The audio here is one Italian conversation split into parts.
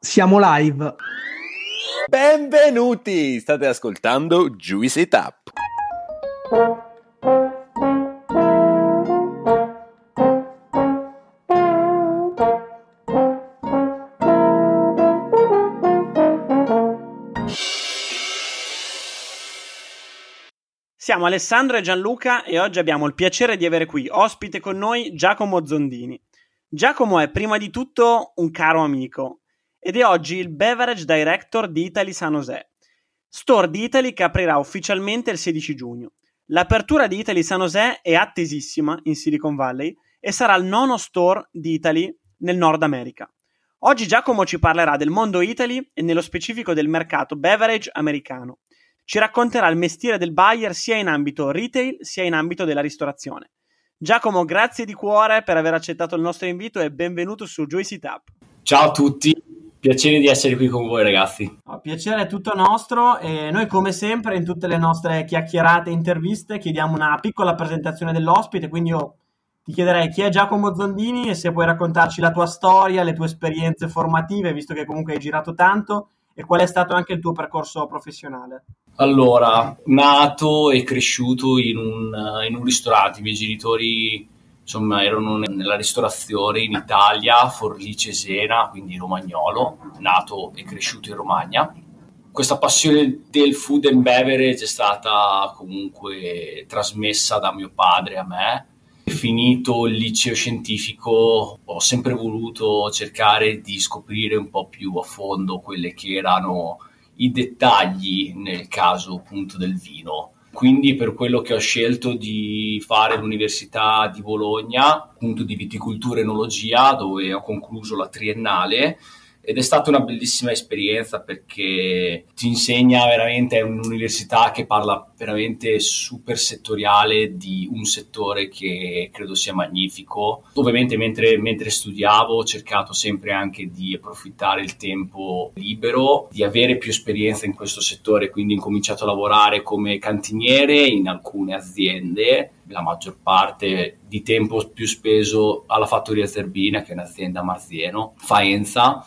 Siamo live. Benvenuti! State ascoltando Juicy Tap. Siamo Alessandro e Gianluca e oggi abbiamo il piacere di avere qui ospite con noi Giacomo Zondini. Giacomo è prima di tutto un caro amico ed è oggi il Beverage Director di Italy San José, store di Italy che aprirà ufficialmente il 16 giugno. L'apertura di Italy San José è attesissima in Silicon Valley e sarà il nono store di Italy nel Nord America. Oggi Giacomo ci parlerà del mondo Italy e nello specifico del mercato beverage americano. Ci racconterà il mestiere del buyer sia in ambito retail sia in ambito della ristorazione. Giacomo, grazie di cuore per aver accettato il nostro invito e benvenuto su Joyce Tap. Ciao a tutti, piacere di essere qui con voi ragazzi. Piacere è tutto nostro e noi come sempre in tutte le nostre chiacchierate e interviste chiediamo una piccola presentazione dell'ospite, quindi io ti chiederei chi è Giacomo Zondini e se puoi raccontarci la tua storia, le tue esperienze formative, visto che comunque hai girato tanto, e qual è stato anche il tuo percorso professionale. Allora, nato e cresciuto in un, in un ristorante, i miei genitori insomma erano nella ristorazione in Italia, Forlì Cesena, quindi romagnolo, nato e cresciuto in Romagna. Questa passione del food and beverage è stata comunque trasmessa da mio padre a me. Finito il liceo scientifico ho sempre voluto cercare di scoprire un po' più a fondo quelle che erano i dettagli nel caso appunto del vino. Quindi per quello che ho scelto di fare l'Università di Bologna, appunto di viticoltura e enologia, dove ho concluso la triennale, ed è stata una bellissima esperienza perché ti insegna veramente, è un'università che parla veramente super settoriale di un settore che credo sia magnifico. Ovviamente mentre, mentre studiavo ho cercato sempre anche di approfittare il tempo libero, di avere più esperienza in questo settore, quindi ho cominciato a lavorare come cantiniere in alcune aziende la maggior parte di tempo più speso alla fattoria Zerbina, che è un'azienda a Marzieno, Faenza,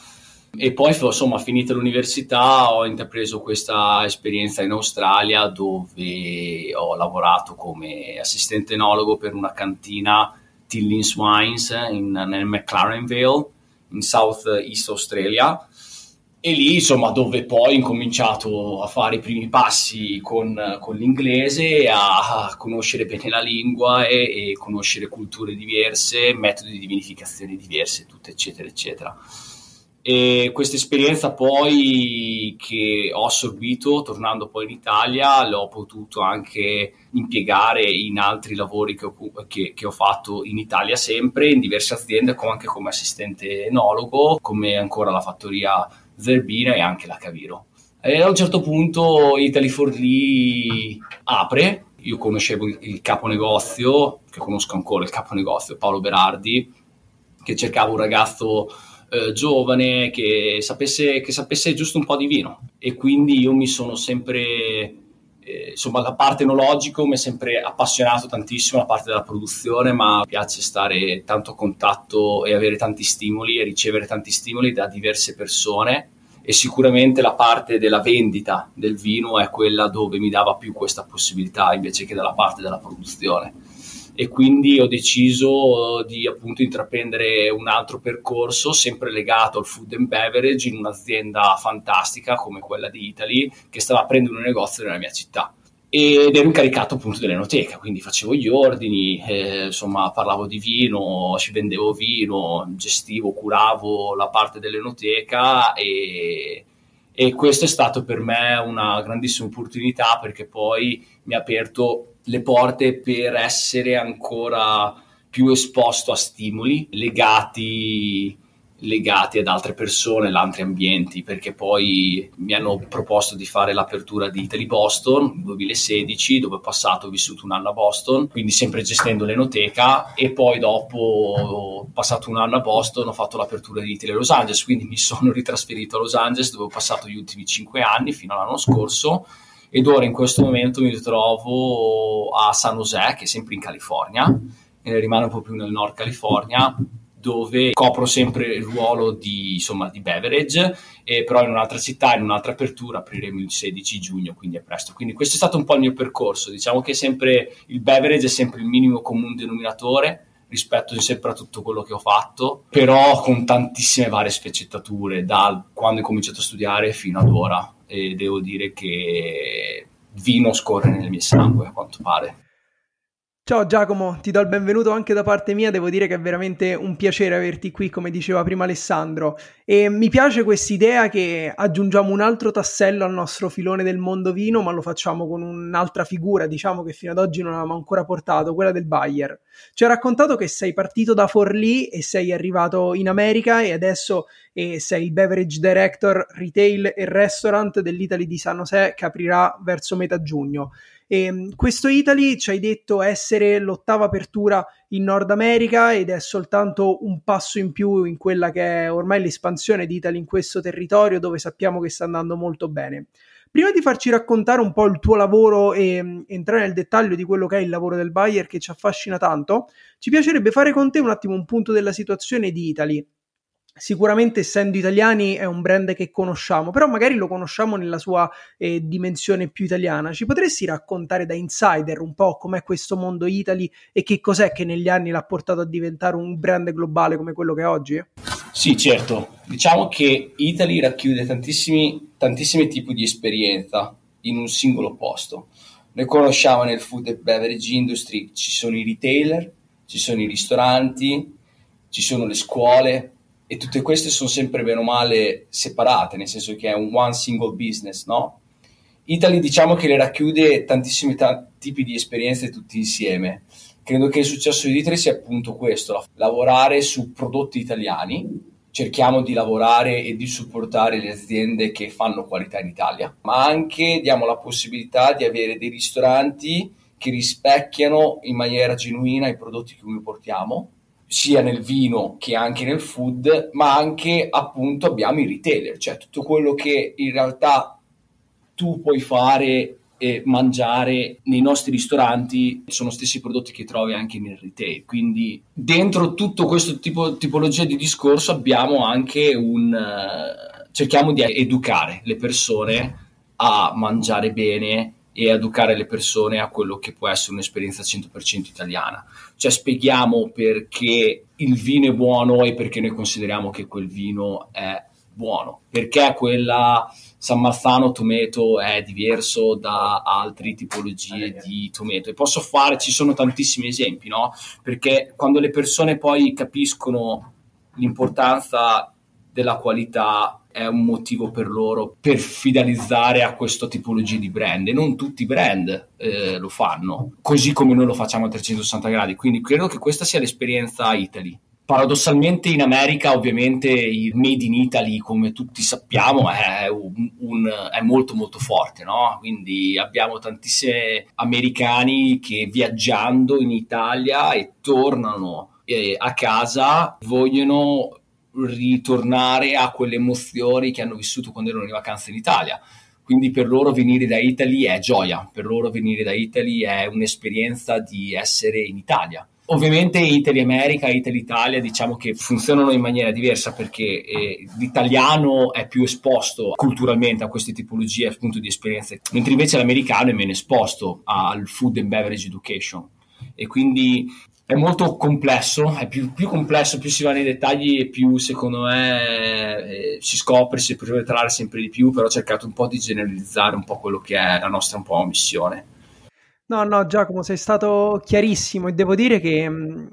e poi, insomma, finita l'università, ho intrapreso questa esperienza in Australia dove ho lavorato come assistente enologo per una cantina Tillins Wines in, nel McLaren Vale, in South East Australia. E lì, insomma, dove poi ho incominciato a fare i primi passi con, con l'inglese, a, a, conoscere bene la lingua e, e conoscere culture diverse, metodi di vinificazione diverse, tutto eccetera, eccetera. E questa esperienza poi che ho assorbito tornando poi in Italia l'ho potuto anche impiegare in altri lavori che ho, che, che ho fatto in Italia sempre, in diverse aziende, anche come assistente enologo, come ancora la fattoria Zerbina e anche la Caviro. E a un certo punto Italy for Lee apre, io conoscevo il capo negozio, che conosco ancora il capo negozio, Paolo Berardi, che cercava un ragazzo eh, giovane che sapesse, che sapesse giusto un po' di vino. E quindi io mi sono sempre eh, insomma la parte enologico mi è sempre appassionato tantissimo la parte della produzione ma piace stare tanto a contatto e avere tanti stimoli e ricevere tanti stimoli da diverse persone. E sicuramente la parte della vendita del vino è quella dove mi dava più questa possibilità invece che dalla parte della produzione e quindi ho deciso di appunto intraprendere un altro percorso sempre legato al food and beverage in un'azienda fantastica come quella di Italy che stava aprendo un negozio nella mia città. Ed ero incaricato appunto dell'enoteca, quindi facevo gli ordini, eh, insomma parlavo di vino, ci vendevo vino, gestivo, curavo la parte dell'enoteca e, e questo è stato per me una grandissima opportunità perché poi mi ha aperto le porte per essere ancora più esposto a stimoli legati, legati ad altre persone, ad altri ambienti, perché poi mi hanno proposto di fare l'apertura di Italy Boston nel 2016, dove ho passato, ho vissuto un anno a Boston, quindi sempre gestendo l'enoteca e poi dopo, passato un anno a Boston, ho fatto l'apertura di Italy Los Angeles, quindi mi sono ritrasferito a Los Angeles dove ho passato gli ultimi cinque anni fino all'anno scorso ed ora in questo momento mi trovo a San José, che è sempre in California, e rimane un po' più nel nord California, dove copro sempre il ruolo di, insomma, di beverage, e però in un'altra città, in un'altra apertura, apriremo il 16 giugno, quindi è presto. Quindi questo è stato un po' il mio percorso, diciamo che sempre il beverage è sempre il minimo comune denominatore rispetto sempre a tutto quello che ho fatto, però con tantissime varie sfaccettature, da quando ho cominciato a studiare fino ad ora, e devo dire che vino scorre nel mio sangue, a quanto pare. Ciao Giacomo, ti do il benvenuto anche da parte mia, devo dire che è veramente un piacere averti qui, come diceva prima Alessandro, e mi piace quest'idea che aggiungiamo un altro tassello al nostro filone del mondo vino, ma lo facciamo con un'altra figura, diciamo che fino ad oggi non avevamo ancora portato, quella del Bayer. Ci ha raccontato che sei partito da Forlì e sei arrivato in America e adesso eh, sei il beverage director retail e restaurant dell'Italy di San José che aprirà verso metà giugno. E ehm, questo Italy ci hai detto essere l'ottava apertura in Nord America ed è soltanto un passo in più in quella che è ormai l'espansione di Italy in questo territorio dove sappiamo che sta andando molto bene. Prima di farci raccontare un po' il tuo lavoro e um, entrare nel dettaglio di quello che è il lavoro del buyer che ci affascina tanto, ci piacerebbe fare con te un attimo un punto della situazione di Italy sicuramente essendo italiani è un brand che conosciamo, però magari lo conosciamo nella sua eh, dimensione più italiana. Ci potresti raccontare da insider un po' com'è questo mondo Italy e che cos'è che negli anni l'ha portato a diventare un brand globale come quello che è oggi? Sì, certo. Diciamo che Italy racchiude tantissimi, tantissimi tipi di esperienza in un singolo posto. Noi conosciamo nel food and beverage industry, ci sono i retailer, ci sono i ristoranti, ci sono le scuole, e tutte queste sono sempre bene o male separate, nel senso che è un one single business, no? Italy diciamo che le racchiude tantissimi ta- tipi di esperienze tutti insieme. Credo che il successo di Italy sia appunto questo, lavorare su prodotti italiani, cerchiamo di lavorare e di supportare le aziende che fanno qualità in Italia, ma anche diamo la possibilità di avere dei ristoranti che rispecchiano in maniera genuina i prodotti che noi portiamo sia nel vino che anche nel food, ma anche appunto abbiamo i retailer, cioè tutto quello che in realtà tu puoi fare e mangiare nei nostri ristoranti sono stessi prodotti che trovi anche nel retail. Quindi dentro tutto questo tipo tipologia di discorso abbiamo anche un uh, cerchiamo di educare le persone a mangiare bene e educare le persone a quello che può essere un'esperienza 100% italiana. Cioè spieghiamo perché il vino è buono e perché noi consideriamo che quel vino è buono, perché quella San Marzano tomato è diverso da altre tipologie di tomato e posso fare, ci sono tantissimi esempi, no? Perché quando le persone poi capiscono l'importanza della qualità è un motivo per loro per fidelizzare a questo tipologia di brand. E non tutti i brand eh, lo fanno così come noi lo facciamo a 360 gradi. Quindi credo che questa sia l'esperienza Italy. Paradossalmente in America ovviamente il made in Italy come tutti sappiamo è, un, un, è molto molto forte no? quindi abbiamo tantissimi americani che viaggiando in Italia e tornano eh, a casa vogliono ritornare a quelle emozioni che hanno vissuto quando erano in vacanza in Italia. Quindi per loro venire da Italy è gioia, per loro venire da Italy è un'esperienza di essere in Italia. Ovviamente Italy America Italy Italia diciamo che funzionano in maniera diversa perché eh, l'italiano è più esposto culturalmente a queste tipologie appunto di esperienze, mentre invece l'americano è meno esposto al food and beverage education e quindi è molto complesso, è più, più, complesso, più si va nei dettagli e più secondo me eh, si scopre, si può entrare sempre di più, però ho cercato un po' di generalizzare un po' quello che è la nostra un po' missione. No, no, Giacomo, sei stato chiarissimo e devo dire che mh,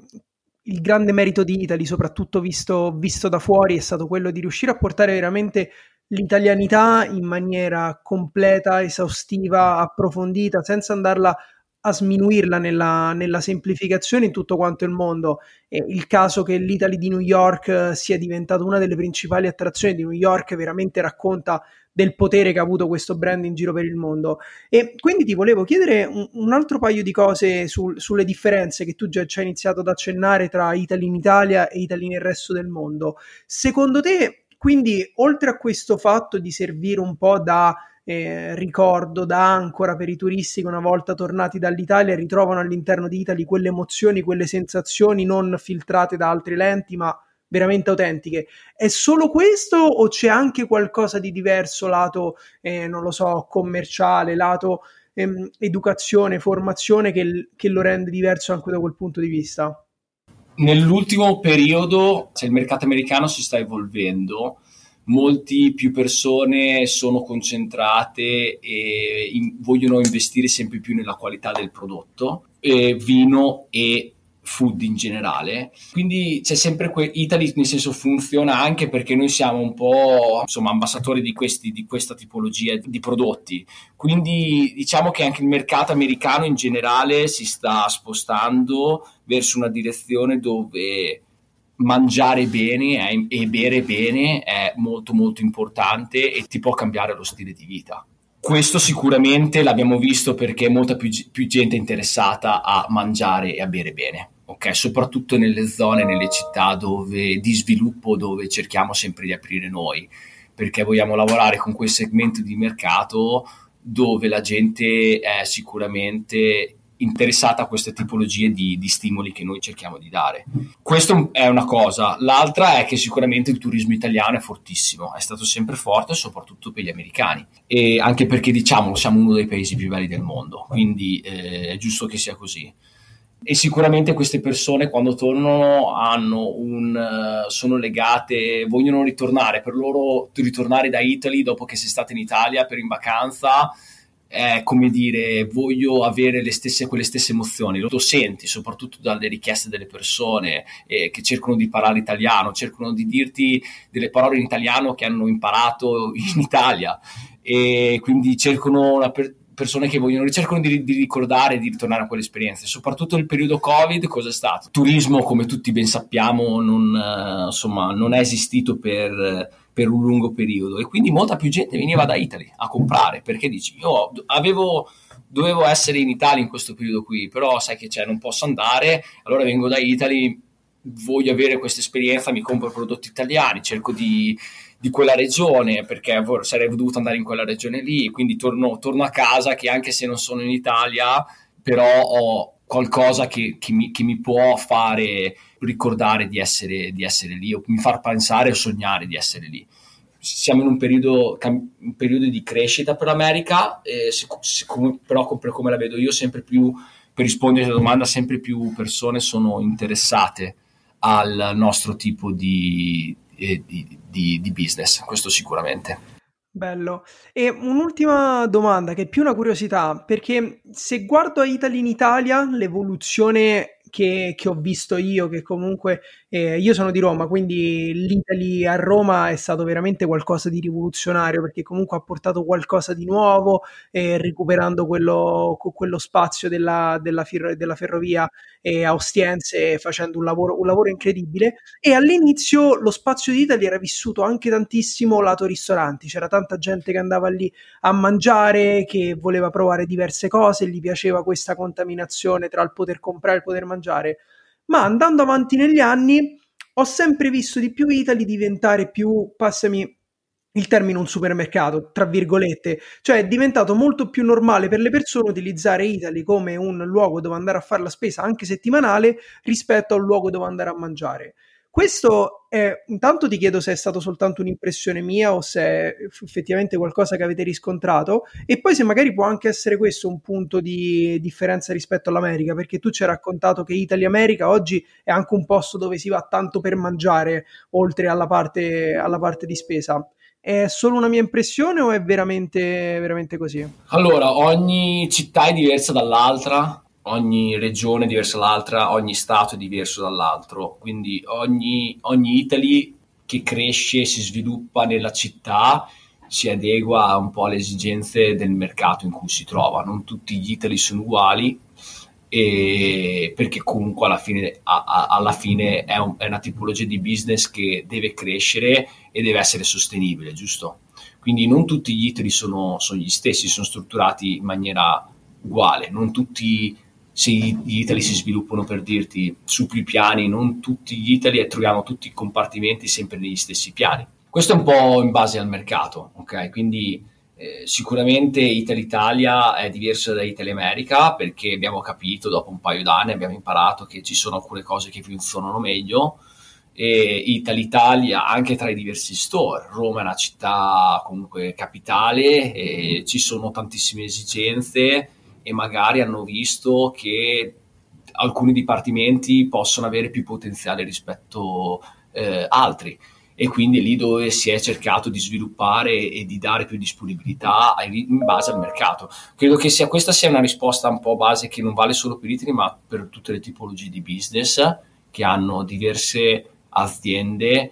il grande merito di Italy, soprattutto visto, visto da fuori, è stato quello di riuscire a portare veramente l'italianità in maniera completa, esaustiva, approfondita, senza andarla a sminuirla nella, nella, semplificazione in tutto quanto il mondo. Eh, il caso che l'Italy di New York eh, sia diventata una delle principali attrazioni di New York veramente racconta del potere che ha avuto questo brand in giro per il mondo. E quindi ti volevo chiedere un, un altro paio di cose sul, sulle differenze che tu già ci hai iniziato ad accennare tra Italy in Italia e Italy nel resto del mondo. Secondo te, quindi, oltre a questo fatto di servire un po' da eh, ricordo da ancora per i turisti che una volta tornati dall'Italia ritrovano all'interno di Italy quelle emozioni, quelle sensazioni non filtrate da altre lenti, ma veramente autentiche. È solo questo o c'è anche qualcosa di diverso lato, eh, non lo so, commerciale, lato ehm, educazione, formazione che, che lo rende diverso anche da quel punto di vista? Nell'ultimo periodo, cioè il mercato americano si sta evolvendo, molte più persone sono concentrate e in, vogliono investire sempre più nella qualità del prodotto, eh, vino e food in generale. Quindi c'è sempre que- Italy, nel senso funziona anche perché noi siamo un po' insomma ambasciatori di, questi, di questa tipologia di prodotti. Quindi diciamo che anche il mercato americano in generale si sta spostando verso una direzione dove mangiare bene e bere bene è molto molto importante e ti può cambiare lo stile di vita. Questo sicuramente l'abbiamo visto perché molta più, più gente è interessata a mangiare e a bere bene ok? Soprattutto nelle zone, nelle città dove, di sviluppo dove cerchiamo sempre di aprire noi, perché vogliamo lavorare con quel segmento di mercato dove la gente è sicuramente interessata a queste tipologie di, di, stimoli che noi cerchiamo di dare. Questa è una cosa. L'altra è che sicuramente il turismo italiano è fortissimo, è stato sempre forte, soprattutto per gli americani. E anche perché, diciamo, siamo uno dei paesi più belli del mondo, quindi eh, è giusto che sia così e sicuramente queste persone quando tornano hanno un, uh, sono legate, vogliono ritornare, per loro ritornare da Italy dopo che sei stato in Italia per in vacanza è come dire voglio avere le stesse, quelle stesse emozioni, lo senti soprattutto dalle richieste delle persone eh, che cercano di parlare italiano, cercano di dirti delle parole in italiano che hanno imparato in Italia e quindi cercano una per- persone che vogliono, cercano di, di ricordare, di ritornare a quell'esperienza. Soprattutto nel periodo Covid, cosa è stato? Turismo, come tutti ben sappiamo, non, uh, insomma, non è esistito per, per, un lungo periodo. E quindi molta più gente veniva da Italy a comprare perché dici, io avevo dovevo essere in Italia in questo periodo qui, però sai che c'è, non posso andare, allora vengo da Italy, voglio avere questa esperienza, mi compro prodotti italiani, cerco di, di quella regione perché sarei dovuto andare in quella regione lì, quindi torno, torno, a casa che anche se non sono in Italia, però ho qualcosa che, che, mi, che mi, può fare ricordare di essere, di essere, lì o mi far pensare o sognare di essere lì. Siamo in un periodo, un periodo di crescita per l'America, eh, sic- però per come la vedo io sempre più, per rispondere alla domanda, sempre più persone sono interessate al nostro tipo di, di, di, di business, questo sicuramente. Bello. E un'ultima domanda che è più una curiosità, perché se guardo a Italy in Italia, l'evoluzione che, che, ho visto io, che comunque eh, io sono di Roma, quindi l'Italy a Roma è stato veramente qualcosa di rivoluzionario perché comunque ha portato qualcosa di nuovo, eh, recuperando quello, quello spazio della, della, della ferrovia eh, a Ostiense, facendo un lavoro, un lavoro incredibile. E all'inizio lo spazio di Italy era vissuto anche tantissimo lato ristoranti, c'era tanta gente che andava lì a mangiare, che voleva provare diverse cose, gli piaceva questa contaminazione tra il poter comprare e il poter mangiare mangiare, ma andando avanti negli anni ho sempre visto di più Italy diventare più, passami il termine un supermercato, tra virgolette, cioè è diventato molto più normale per le persone utilizzare Italy come un luogo dove andare a fare la spesa anche settimanale rispetto a un luogo dove andare a mangiare. Questo è, intanto ti chiedo se è stato soltanto un'impressione mia o se è effettivamente qualcosa che avete riscontrato e poi se magari può anche essere questo un punto di differenza rispetto all'America, perché tu ci hai raccontato che Italia America oggi è anche un posto dove si va tanto per mangiare oltre alla parte, alla parte di spesa. È solo una mia impressione o è veramente, veramente così? Allora, ogni città è diversa dall'altra, ogni regione è diversa dall'altra, ogni stato è diverso dall'altro, quindi ogni, ogni Italy che cresce e si sviluppa nella città si adegua un po' alle esigenze del mercato in cui si trova. Non tutti gli Italy sono uguali, perché comunque alla fine, a, a, alla fine è, un, è, una tipologia di business che deve crescere e deve essere sostenibile, giusto? Quindi non tutti gli Italy sono, sono gli stessi, sono strutturati in maniera uguale, non tutti se gli Italy si sviluppano per dirti su più piani, non tutti gli Italy e troviamo tutti i compartimenti sempre negli stessi piani. Questo è un po' in base al mercato, ok? Quindi eh, sicuramente Italy Italia è diversa da Italy America perché abbiamo capito dopo un paio d'anni, abbiamo imparato che ci sono alcune cose che funzionano meglio e Italy Italia anche tra i diversi store. Roma è una città comunque capitale ci sono tantissime esigenze e magari hanno visto che alcuni dipartimenti possono avere più potenziale rispetto eh, altri e quindi è lì dove si è cercato di sviluppare e di dare più disponibilità in base al mercato. Credo che sia, questa sia una risposta un po' base che non vale solo per Italy ma per tutte le tipologie di business che hanno diverse aziende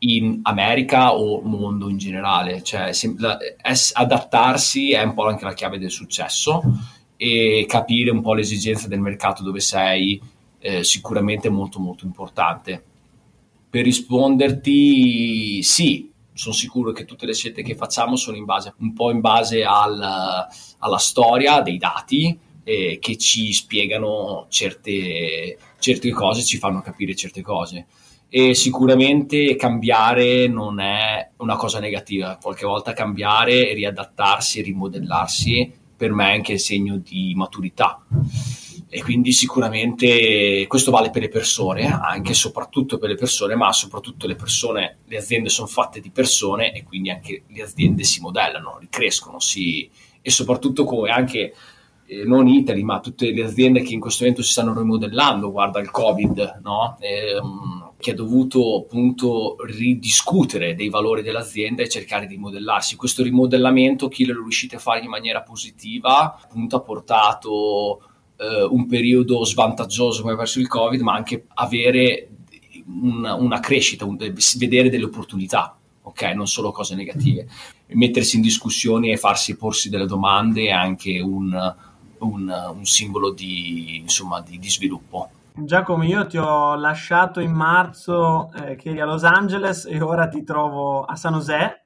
in America o mondo in generale, cioè adattarsi è un po' anche la chiave del successo e capire un po' le esigenze del mercato dove sei eh, sicuramente molto molto importante per risponderti, sì, sono sicuro che tutte le scelte che facciamo sono in base, un po' in base al, alla storia dei dati eh, che ci spiegano certe, certe cose, ci fanno capire certe cose. E sicuramente cambiare non è una cosa negativa, qualche volta cambiare, riadattarsi, rimodellarsi, per me è anche segno di maturità e quindi sicuramente questo vale per le persone, anche e soprattutto per le persone, ma soprattutto le persone, le aziende sono fatte di persone e quindi anche le aziende si modellano, ricrescono si, e soprattutto come anche eh, non Italy, ma tutte le aziende che in questo momento si stanno rimodellando, guarda il Covid, no? ehm, che ha dovuto appunto ridiscutere dei valori dell'azienda e cercare di modellarsi. Questo rimodellamento, chi lo è riuscito a fare in maniera positiva, appunto ha portato eh, un periodo svantaggioso come verso il Covid, ma anche avere una, una crescita, un, vedere delle opportunità, ok? Non solo cose negative. Mettersi in discussione e farsi porsi delle domande è anche un, un, un simbolo di, insomma, di, di, sviluppo. Giacomo, io ti ho lasciato in marzo eh, che eri a Los Angeles e ora ti trovo a San José.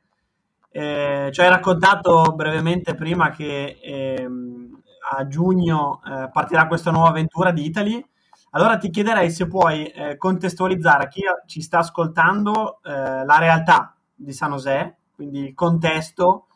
Eh, ci hai raccontato brevemente prima che ehm, a giugno eh, partirà questa nuova avventura di Italy. Allora ti chiederei se puoi eh, contestualizzare a chi ci sta ascoltando eh, la realtà di San José, quindi il contesto,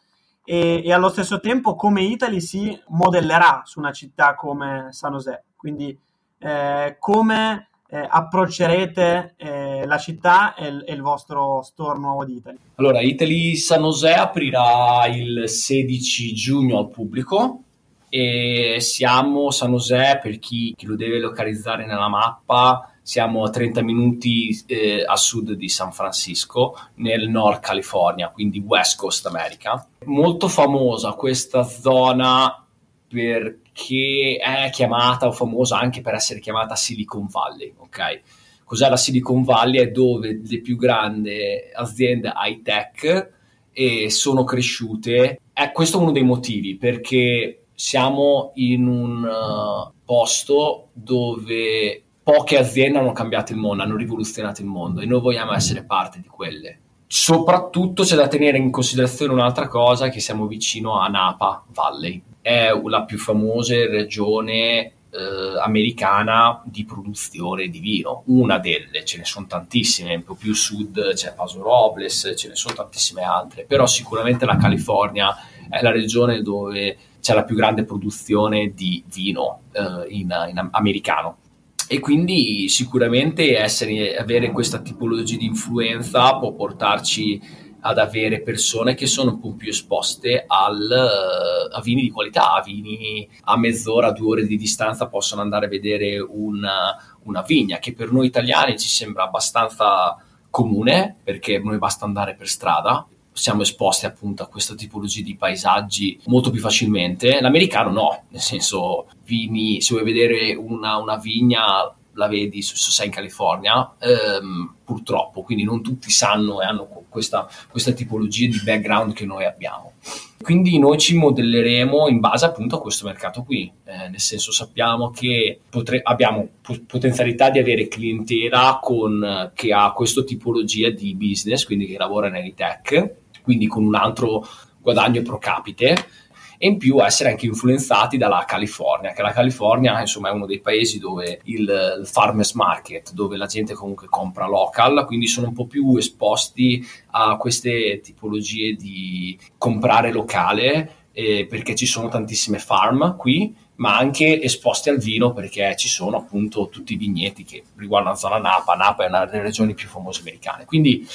e, e, allo stesso tempo come Italy si modellerà su una città come San José. Quindi eh, come eh, approccerete eh, la città e il, e il, vostro store nuovo di Italy? Allora, Italy San José aprirà il 16 giugno al pubblico e siamo San José per chi, chi, lo deve localizzare nella mappa siamo a 30 minuti eh, a sud di San Francisco nel Nord California quindi West Coast America molto famosa questa zona perché è chiamata o famosa anche per essere chiamata Silicon Valley ok cos'è la Silicon Valley è dove le più grandi aziende high tech sono cresciute è questo uno dei motivi perché siamo in un uh, posto dove poche aziende hanno cambiato il mondo, hanno rivoluzionato il mondo e noi vogliamo essere parte di quelle. Soprattutto c'è da tenere in considerazione un'altra cosa, che siamo vicino a Napa Valley. È la più famosa regione eh, americana di produzione di vino, una delle, ce ne sono tantissime, un po' più sud c'è Paso Robles, ce ne sono tantissime altre, però sicuramente la California è la regione dove c'è la più grande produzione di vino eh, in, in americano. E quindi sicuramente essere, avere questa tipologia di influenza può portarci ad avere persone che sono un po' più esposte al, eh, a vini di qualità, a vini a mezz'ora, due ore di distanza possono andare a vedere una, una vigna che per noi italiani ci sembra abbastanza comune perché noi basta andare per strada siamo esposti appunto a questa tipologia di paesaggi molto più facilmente. L'americano no, nel senso, vini, se vuoi vedere una, una vigna la vedi se sei in California, ehm, purtroppo, quindi non tutti sanno e hanno questa, questa tipologia di background che noi abbiamo. Quindi noi ci modelleremo in base appunto a questo mercato qui, eh, nel senso sappiamo che potre- abbiamo p- potenzialità di avere clientela con, che ha questa tipologia di business, quindi che lavora nell'e-tech, quindi con un altro guadagno pro capite e in più essere anche influenzati dalla California, che la California insomma è uno dei paesi dove il, il farmers market, dove la gente comunque compra local, quindi sono un po' più esposti a queste tipologie di comprare locale eh, perché ci sono tantissime farm qui ma anche esposti al vino perché ci sono appunto tutti i vigneti che riguardano la zona Napa. Napa è una delle regioni più famose americane. Quindi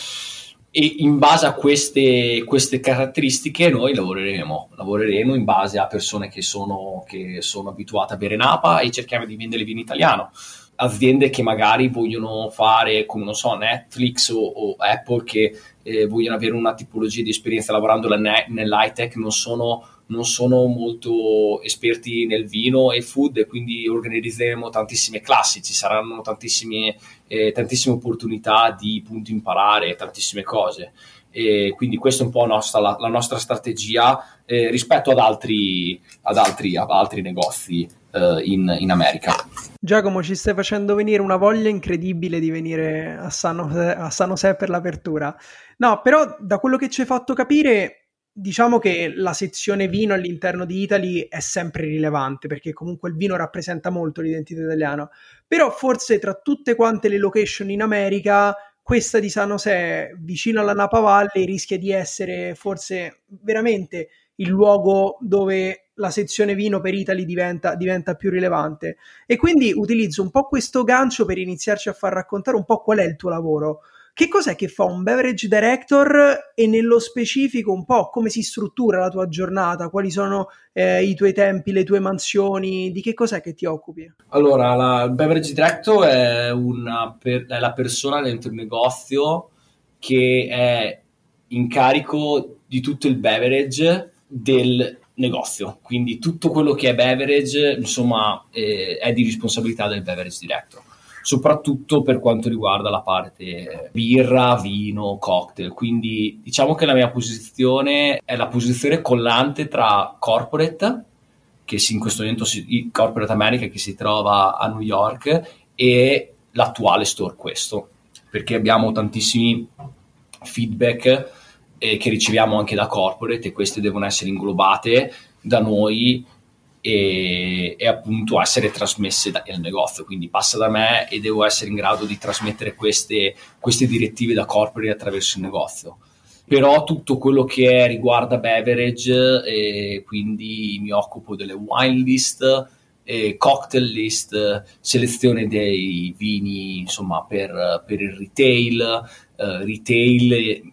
e in base a queste, queste, caratteristiche noi lavoreremo, lavoreremo in base a persone che sono, che sono abituate a bere Napa e cerchiamo di vendere vino italiano. Aziende che magari vogliono fare come non so Netflix o, o Apple che eh, vogliono avere una tipologia di esperienza lavorando nell'high tech non sono non sono molto esperti nel vino e food quindi organizzeremo tantissime classi, ci saranno tantissime, eh, tantissime opportunità di punto imparare, tantissime cose. E quindi questa è un po' nostra, la, la, nostra strategia eh, rispetto ad altri, ad altri, ad altri negozi eh, in, in, America. Giacomo, ci stai facendo venire una voglia incredibile di venire a San José, a San José per l'apertura. No, però da quello che ci hai fatto capire diciamo che la sezione vino all'interno di Italy è sempre rilevante perché comunque il vino rappresenta molto l'identità italiana. Però forse tra tutte quante le location in America questa di San José vicino alla Napa Valley rischia di essere forse veramente il luogo dove la sezione vino per Italy diventa, diventa più rilevante. E quindi utilizzo un po' questo gancio per iniziarci a far raccontare un po' qual è il tuo lavoro che cos'è che fa un beverage director e nello specifico un po' come si struttura la tua giornata, quali sono eh, i tuoi tempi, le tue mansioni, di che cos'è che ti occupi? Allora, la, il beverage director è, una, per, è la persona dentro il negozio che è in carico di tutto il beverage del negozio, quindi tutto quello che è beverage, insomma, eh, è di responsabilità del beverage director soprattutto per quanto riguarda la parte birra, vino, cocktail. Quindi diciamo che la mia posizione è la posizione collante tra corporate, che in questo momento si, Corporate America che si trova a New York, e l'attuale store questo, perché abbiamo tantissimi feedback eh, che riceviamo anche da corporate e queste devono essere inglobate da noi e, e, appunto essere trasmesse dal negozio. Quindi passa da me e devo essere in grado di trasmettere queste, queste direttive da corporate attraverso il negozio. Però tutto quello che riguarda beverage, eh, quindi mi occupo delle wine list, eh, cocktail list, selezione dei vini insomma per, per il retail, eh, retail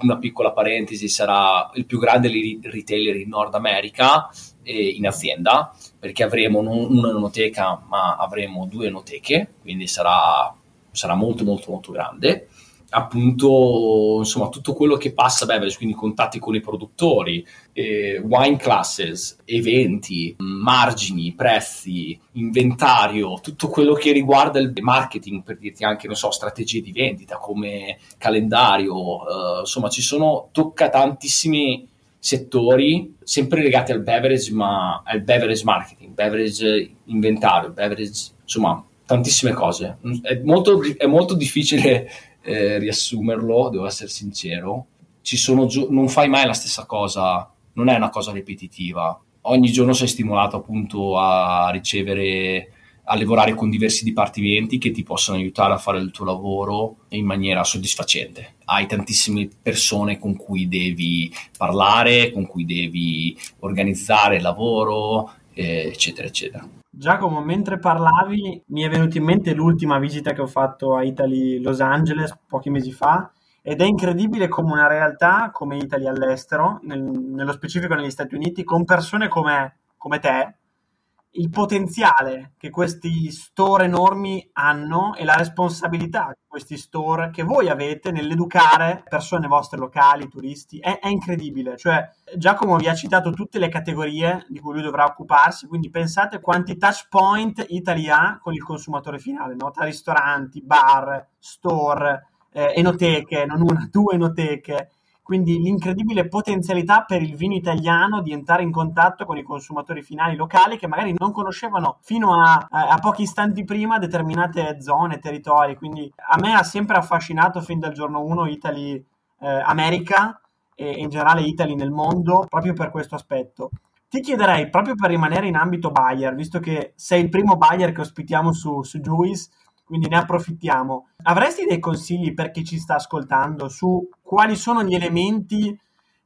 una piccola parentesi, sarà il più grande retailer in Nord America eh, in azienda perché avremo non una enoteca ma avremo due enoteche quindi sarà, sarà molto molto molto grande. Appunto insomma tutto quello che passa beverage quindi contatti con i produttori eh, wine classes eventi margini prezzi inventario tutto quello che riguarda il marketing per dirti anche non so strategie di vendita come calendario eh, insomma ci sono tocca tantissimi settori sempre legati al beverage, ma al beverage marketing, beverage inventario, beverage, insomma, tantissime cose. È molto, è molto difficile eh, riassumerlo, devo essere sincero. Gio- non fai mai la stessa cosa, non è una cosa ripetitiva. Ogni giorno sei stimolato appunto a ricevere a lavorare con diversi dipartimenti che ti possono aiutare a fare il tuo lavoro in maniera soddisfacente. Hai tantissime persone con cui devi parlare, con cui devi organizzare il lavoro, eh, eccetera, eccetera. Giacomo, mentre parlavi mi è venuta in mente l'ultima visita che ho fatto a Italy Los Angeles pochi mesi fa ed è incredibile come una realtà come Italy all'estero, nel, nello specifico negli Stati Uniti, con persone come, come te, il potenziale che questi store enormi hanno e la responsabilità che questi store che voi avete nell'educare persone vostre locali, turisti, è, è, incredibile. Cioè, Giacomo vi ha citato tutte le categorie di cui lui dovrà occuparsi, quindi pensate quanti touch point Italia ha con il consumatore finale, no? tra ristoranti, bar, store, eh, enoteche, non una, due enoteche quindi l'incredibile potenzialità per il vino italiano di entrare in contatto con i consumatori finali locali che magari non conoscevano fino a, a pochi istanti prima determinate zone, territori. Quindi a me ha sempre affascinato fin dal giorno 1 Italy eh, America e in generale Italy nel mondo proprio per questo aspetto. Ti chiederei, proprio per rimanere in ambito buyer, visto che sei il primo buyer che ospitiamo su, su Juice, quindi ne approfittiamo. Avresti dei consigli per chi ci sta ascoltando su quali sono gli elementi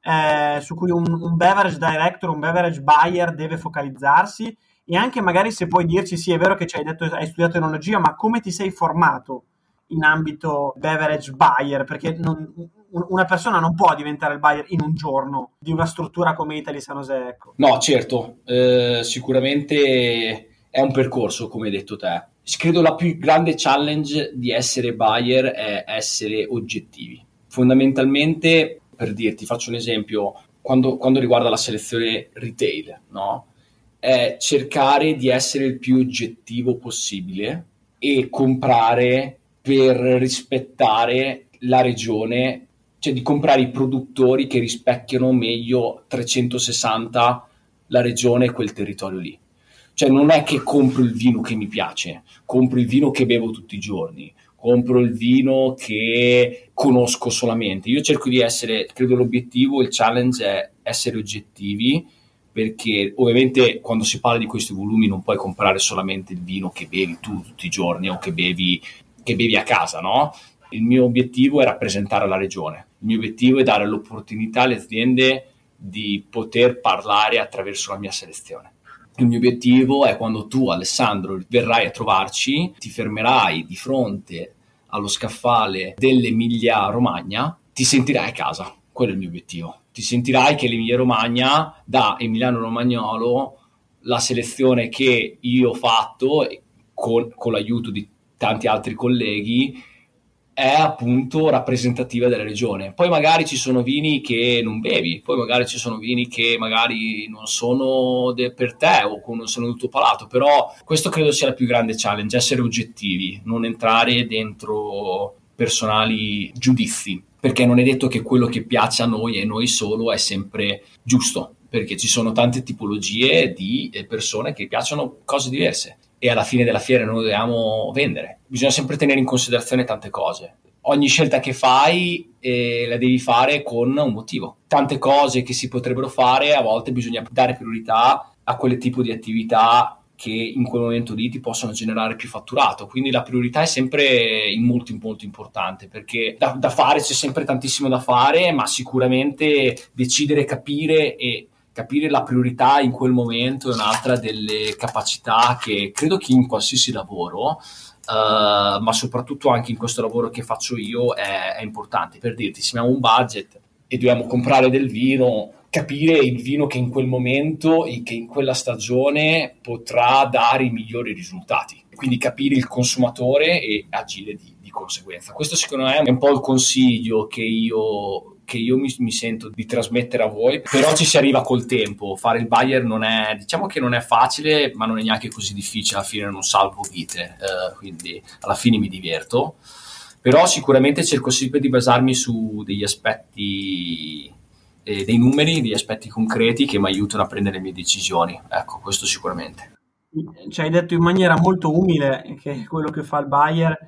eh, su cui un, un, beverage director, un beverage buyer deve focalizzarsi e anche magari se puoi dirci, sì è vero che ci hai detto hai studiato enologia, ma come ti sei formato in ambito beverage buyer? Perché non, una persona non può diventare il buyer in un giorno di una struttura come Italy San Jose. Ecco. No, certo, eh, sicuramente è un percorso, come hai detto te. Credo la più grande challenge di essere buyer è essere oggettivi. Fondamentalmente, per dirti, faccio un esempio, quando, quando riguarda la selezione retail, no? È cercare di essere il più oggettivo possibile e comprare per rispettare la regione cioè di comprare i produttori che rispecchiano meglio 360 la regione e quel territorio lì. Cioè non è che compro il vino che mi piace, compro il vino che bevo tutti i giorni, compro il vino che conosco solamente. Io cerco di essere, credo l'obiettivo, il challenge è essere oggettivi, perché ovviamente quando si parla di questi volumi non puoi comprare solamente il vino che bevi tu tutti i giorni o che bevi, che bevi a casa, no? Il mio obiettivo è rappresentare la regione, il mio obiettivo è dare l'opportunità alle aziende di poter parlare attraverso la mia selezione. Il mio obiettivo è quando tu, Alessandro, verrai a trovarci, ti fermerai di fronte allo scaffale dell'Emilia Romagna, ti sentirai a casa. Quello è il mio obiettivo. Ti sentirai che l'Emilia Romagna da Emiliano Romagnolo la selezione che io ho fatto con, con l'aiuto di tanti altri colleghi è appunto rappresentativa della regione. Poi magari ci sono vini che non bevi, poi magari ci sono vini che magari non sono de- per te o non sono del tuo palato, però questo credo sia la più grande challenge, essere oggettivi, non entrare dentro personali giudizi, perché non è detto che quello che piace a noi e noi solo è sempre giusto, perché ci sono tante tipologie di persone che piacciono cose diverse e alla fine della fiera noi dobbiamo vendere. Bisogna sempre tenere in considerazione tante cose. Ogni scelta che fai eh, la devi fare con un motivo. Tante cose che si potrebbero fare, a volte bisogna dare priorità a quel tipo di attività che in quel momento lì ti possono generare più fatturato. Quindi la priorità è sempre molto, molto importante perché da, da fare c'è sempre tantissimo da fare, ma sicuramente decidere, capire e capire la priorità in quel momento è un'altra delle capacità che credo che in qualsiasi lavoro, uh, ma soprattutto anche in questo lavoro che faccio io, è, è importante. Per dirti, se abbiamo un budget e dobbiamo comprare del vino, capire il vino che in quel momento e che in quella stagione potrà dare i migliori risultati. Quindi capire il consumatore e agire di, di conseguenza. Questo secondo me è un po' il consiglio che io che io mi, mi, sento di trasmettere a voi, però ci si arriva col tempo, fare il buyer non è, diciamo che non è facile, ma non è neanche così difficile, alla fine non salvo vite, eh, quindi alla fine mi diverto, però sicuramente cerco sempre di basarmi su degli aspetti, eh, dei numeri, degli aspetti concreti che mi aiutano a prendere le mie decisioni, ecco, questo sicuramente. Ci hai detto in maniera molto umile che quello che fa il buyer,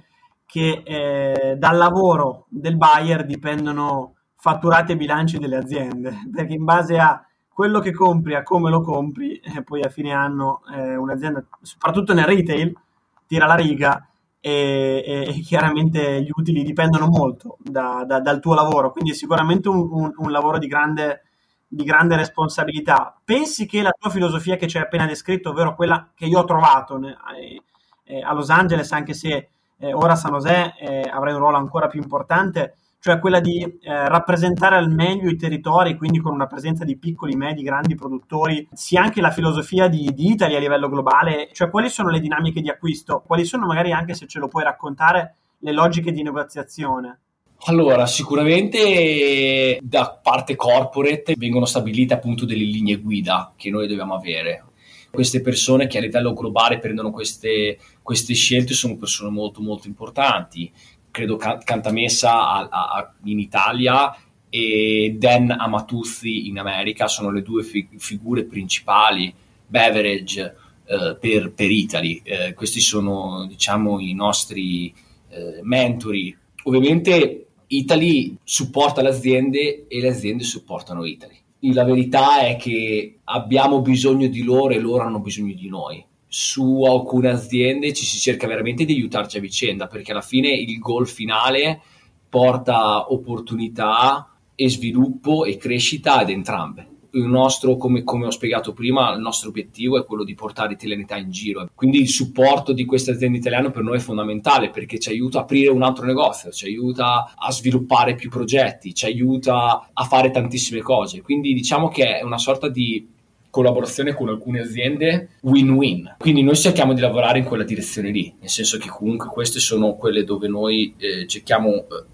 che eh, dal lavoro del buyer dipendono fatturati e bilanci delle aziende, perché in base a quello che compri, a come lo compri, eh, poi a fine anno eh, un'azienda, soprattutto nel retail, tira la riga e, e, chiaramente gli utili dipendono molto da, da, dal tuo lavoro, quindi è sicuramente un, un, un lavoro di grande, di grande, responsabilità. Pensi che la tua filosofia che ci hai appena descritto, ovvero quella che io ho trovato eh, eh, a Los Angeles, anche se eh, ora San José eh, avrai un ruolo ancora più importante, cioè quella di eh, rappresentare al meglio i territori, quindi con una presenza di piccoli, medi, grandi produttori, sia anche la filosofia di, di Italia a livello globale, cioè quali sono le dinamiche di acquisto, quali sono magari anche se ce lo puoi raccontare le logiche di negoziazione. Allora, sicuramente da parte corporate vengono stabilite appunto delle linee guida che noi dobbiamo avere. Queste persone che a livello globale prendono queste, queste scelte sono persone molto molto importanti credo Cantamessa a, a, in Italia e Dan Amatuzzi in America sono le due fi- figure principali beverage eh, per, per Italy. Eh, questi sono diciamo i nostri eh, mentori. Ovviamente Italy supporta le aziende e le aziende supportano Italy. La verità è che abbiamo bisogno di loro e loro hanno bisogno di noi su alcune aziende ci si cerca veramente di aiutarci a vicenda perché alla fine il goal finale porta opportunità e sviluppo e crescita ad entrambe. il nostro, come, come, ho spiegato prima, il nostro obiettivo è quello di porare l'italianità in giro. Quindi il supporto di queste aziende italiane per noi è fondamentale perché ci aiuta a aprire un altro negozio, ci aiuta a sviluppare più progetti, ci aiuta a fare tantissime cose. Quindi diciamo che è una sorta di collaborazione con alcune aziende win-win. Quindi noi cerchiamo di lavorare in quella direzione lì, nel senso che comunque queste sono quelle dove noi eh, cerchiamo eh,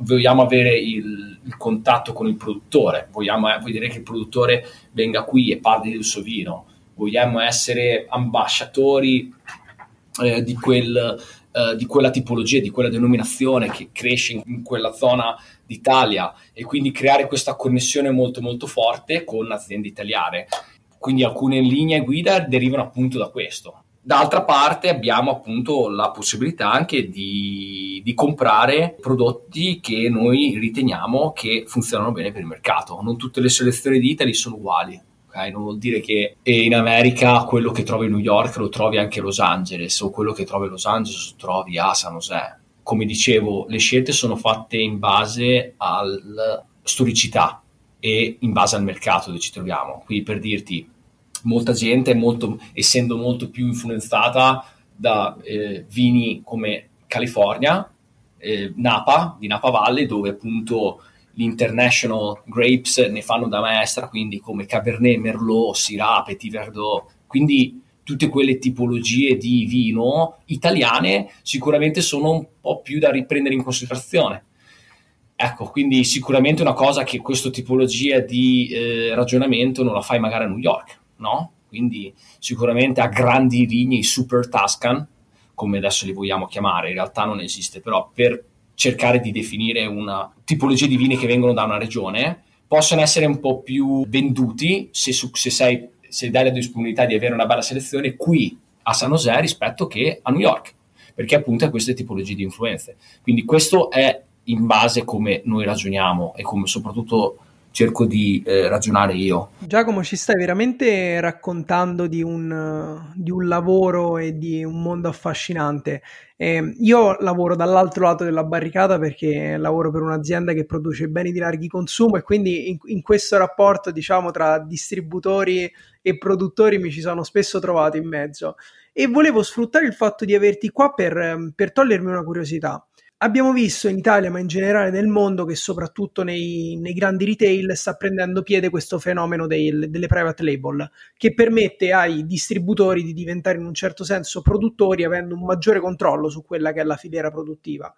vogliamo avere il, il, contatto con il produttore, vogliamo eh, vedere che il produttore venga qui e parli del suo vino, vogliamo essere ambasciatori eh, di, quel, eh, di, quella tipologia, di quella denominazione che cresce in, in quella zona d'Italia e quindi creare questa connessione molto molto forte con aziende italiane. Quindi alcune linee guida derivano appunto da questo. D'altra parte abbiamo appunto la possibilità anche di, di, comprare prodotti che noi riteniamo che funzionano bene per il mercato. Non tutte le selezioni di Italy sono uguali. Okay? Non vuol dire che in America quello che trovi a New York lo trovi anche a Los Angeles o quello che trovi a Los Angeles lo trovi a San José. Come dicevo, le scelte sono fatte in base alla storicità e in base al mercato dove ci troviamo. Quindi per dirti, molta gente, molto, essendo molto più influenzata da eh, vini come California, eh, Napa, di Napa Valley, dove appunto gli international grapes ne fanno da maestra, quindi come Cabernet, Merlot, Syrah, Petit Verdot, quindi tutte quelle tipologie di vino italiane sicuramente sono un po' più da riprendere in considerazione. Ecco, quindi sicuramente una cosa che questa tipologia di eh, ragionamento non la fai magari a New York no? Quindi sicuramente a grandi linee super Tuscan, come adesso li vogliamo chiamare, in realtà non esiste, però per cercare di definire una tipologia di vini che vengono da una regione, possono essere un po' più venduti se, se, sei, se dai la disponibilità di avere una bella selezione qui a San José rispetto che a New York, perché appunto ha queste tipologie di influenze. Quindi questo è in base come noi ragioniamo e come soprattutto cerco di eh, ragionare io. Giacomo, ci stai veramente raccontando di un, di un lavoro e di un mondo affascinante. Eh, io lavoro dall'altro lato della barricata perché lavoro per un'azienda che produce beni di larghi consumo e quindi in, in questo rapporto, diciamo, tra distributori e produttori mi ci sono spesso trovato in mezzo. E volevo sfruttare il fatto di averti qua per, per togliermi una curiosità. Abbiamo visto in Italia, ma in generale nel mondo, che soprattutto nei, nei grandi retail sta prendendo piede questo fenomeno dei, delle private label, che permette ai distributori di diventare in un certo senso produttori avendo un maggiore controllo su quella che è la filiera produttiva.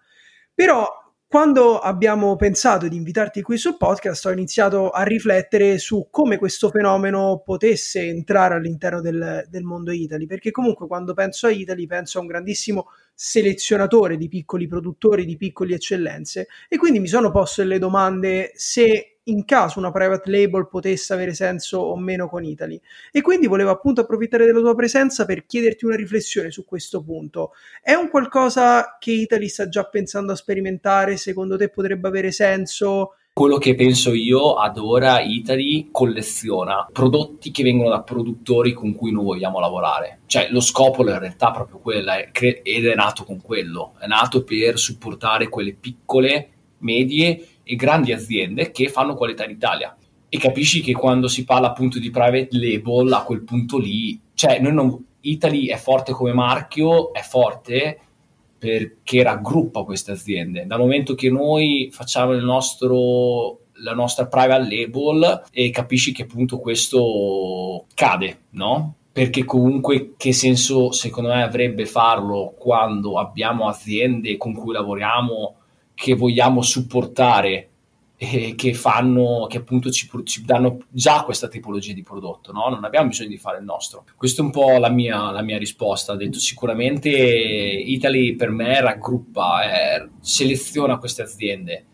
Però quando abbiamo pensato di invitarti qui sul podcast, ho iniziato a riflettere su come questo fenomeno potesse entrare all'interno del, del mondo Italy, perché comunque quando penso a Italy penso a un grandissimo selezionatore di piccoli produttori, di piccole eccellenze, e quindi mi sono posto delle domande se in caso una private label potesse avere senso o meno con Italy. E quindi volevo appunto approfittare della tua presenza per chiederti una riflessione su questo punto. È un qualcosa che Italy sta già pensando a sperimentare? Secondo te potrebbe avere senso? Quello che penso io ad ora Italy colleziona prodotti che vengono da produttori con cui noi vogliamo lavorare. Cioè lo scopo in realtà è proprio quello ed è nato con quello. È nato per supportare quelle piccole, medie e grandi aziende che fanno qualità in Italia. E capisci che quando si parla appunto di private label, a quel punto lì, cioè noi non, Italy è forte come marchio, è forte perché raggruppa queste aziende. Dal momento che noi facciamo nostro la nostra private label e capisci che appunto questo cade, no? Perché comunque che senso secondo me avrebbe farlo quando abbiamo aziende con cui lavoriamo che vogliamo supportare e che fanno, che appunto ci, ci, danno già questa tipologia di prodotto, no? Non abbiamo bisogno di fare il nostro. Questa è un po' la mia, la mia risposta. Ho detto sicuramente Italy per me raggruppa, eh, seleziona queste aziende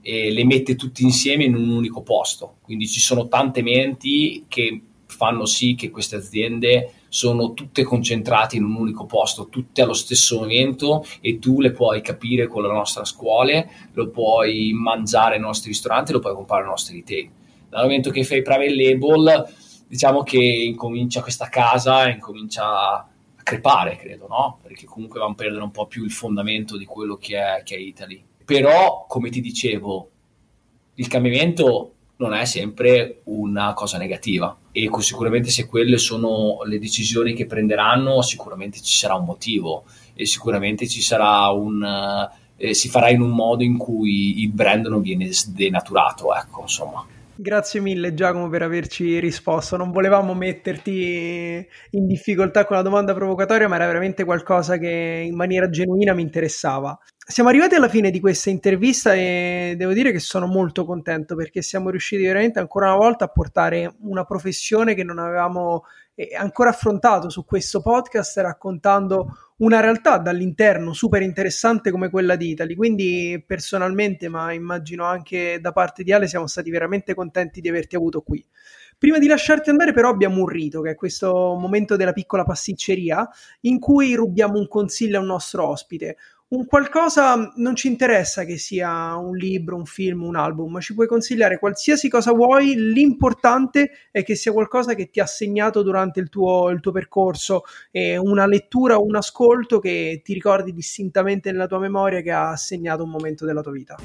e le mette tutte insieme in un unico posto. Quindi ci sono tante menti che fanno sì che queste aziende sono tutte concentrate in un unico posto, tutte allo stesso momento e tu le puoi capire con le nostre scuole, lo puoi mangiare nei nostri ristoranti, lo puoi comprare nei nostri retail. Dal momento che fai private label, diciamo che incomincia questa casa, incomincia a crepare, credo, no? Perché comunque vanno a perdere un po' più il fondamento di quello che è, che è Italy. Però, come ti dicevo, il cambiamento non è sempre una cosa negativa e sicuramente se quelle sono le decisioni che prenderanno sicuramente ci sarà un motivo e sicuramente ci sarà un eh, si farà in un modo in cui il brand non viene denaturato ecco insomma Grazie mille Giacomo per averci risposto. Non volevamo metterti in difficoltà con la domanda provocatoria, ma era veramente qualcosa che in maniera genuina mi interessava. Siamo arrivati alla fine di questa intervista e devo dire che sono molto contento perché siamo riusciti veramente ancora una volta a portare una professione che non avevamo eh, ancora affrontato su questo podcast raccontando una realtà dall'interno super interessante come quella di Italy. Quindi personalmente, ma immagino anche da parte di Ale, siamo stati veramente contenti di averti avuto qui. Prima di lasciarti andare, però, abbiamo un rito, che è questo momento della piccola pasticceria, in cui rubiamo un consiglio a un nostro ospite un qualcosa non ci interessa che sia un libro, un film, un album, ci puoi consigliare qualsiasi cosa vuoi, l'importante è che sia qualcosa che ti ha segnato durante il tuo, il tuo percorso, eh, una lettura un ascolto che ti ricordi distintamente nella tua memoria che ha segnato un momento della tua vita.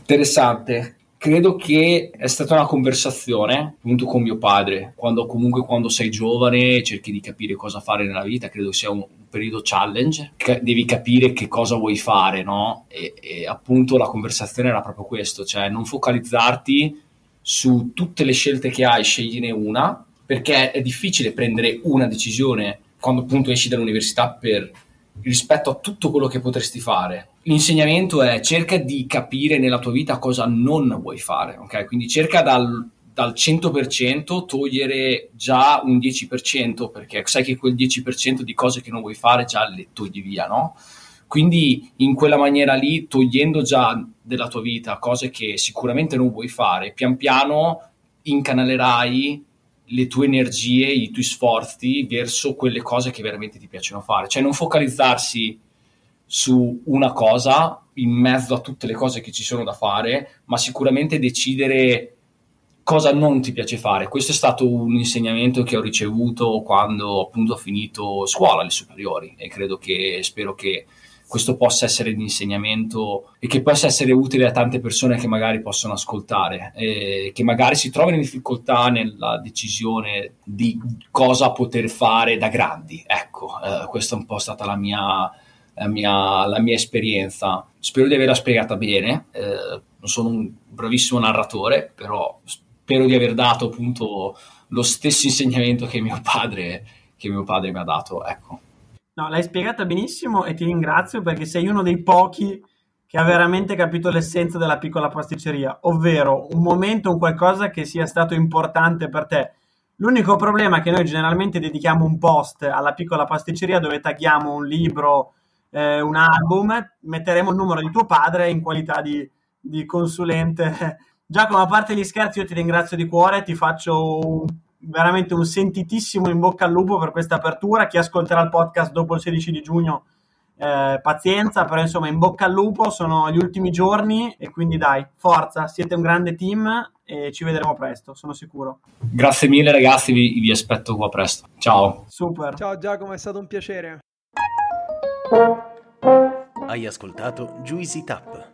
Interessante credo che è stata una conversazione appunto con mio padre quando comunque quando sei giovane cerchi di capire cosa fare nella vita credo sia un, periodo challenge. Devi capire che cosa vuoi fare no? E, e appunto la conversazione era proprio questo cioè non focalizzarti su tutte le scelte che hai scegliene una perché è difficile prendere una decisione quando appunto esci dall'università per rispetto a tutto quello che potresti fare. L'insegnamento è cerca di capire nella tua vita cosa non vuoi fare, ok? Quindi cerca dal, dal 100% togliere già un 10% perché sai che quel 10% di cose che non vuoi fare già le togli via, no? Quindi in quella maniera lì, togliendo già della tua vita cose che sicuramente non vuoi fare, pian piano incanalerai le tue energie, i tuoi sforzi verso quelle cose che veramente ti piacciono fare. Cioè non focalizzarsi su una cosa in mezzo a tutte le cose che ci sono da fare, ma sicuramente decidere cosa non ti piace fare. Questo è stato un insegnamento che ho ricevuto quando appunto ho finito scuola, le superiori e credo che spero che questo possa essere di insegnamento e che possa essere utile a tante persone che magari possono ascoltare, e che magari si trovano in difficoltà nella decisione di cosa poter fare da grandi. Ecco, eh, questa è un po' stata la mia, la mia, la mia esperienza. Spero di averla spiegata bene, eh, non sono un bravissimo narratore, però spero di aver dato appunto lo stesso insegnamento che mio padre, che mio padre mi ha dato. Ecco. No, l'hai spiegata benissimo e ti ringrazio perché sei uno dei pochi che ha veramente capito l'essenza della piccola pasticceria, ovvero un momento, un qualcosa che sia stato importante per te. L'unico problema è che noi generalmente dedichiamo un post alla piccola pasticceria dove tagliamo un libro, eh, un album, metteremo il numero di tuo padre in qualità di, di consulente. Giacomo, a parte gli scherzi, io ti ringrazio di cuore, ti faccio un veramente un sentitissimo in bocca al lupo per questa apertura. Chi ascolterà il podcast dopo il 16 di giugno, eh, pazienza, però insomma in bocca al lupo, sono gli ultimi giorni e quindi dai, forza, siete un grande team e ci vedremo presto, sono sicuro. Grazie mille ragazzi, vi, vi aspetto qua presto. Ciao. Super. Ciao Giacomo, è stato un piacere. Hai ascoltato Juicy Tap.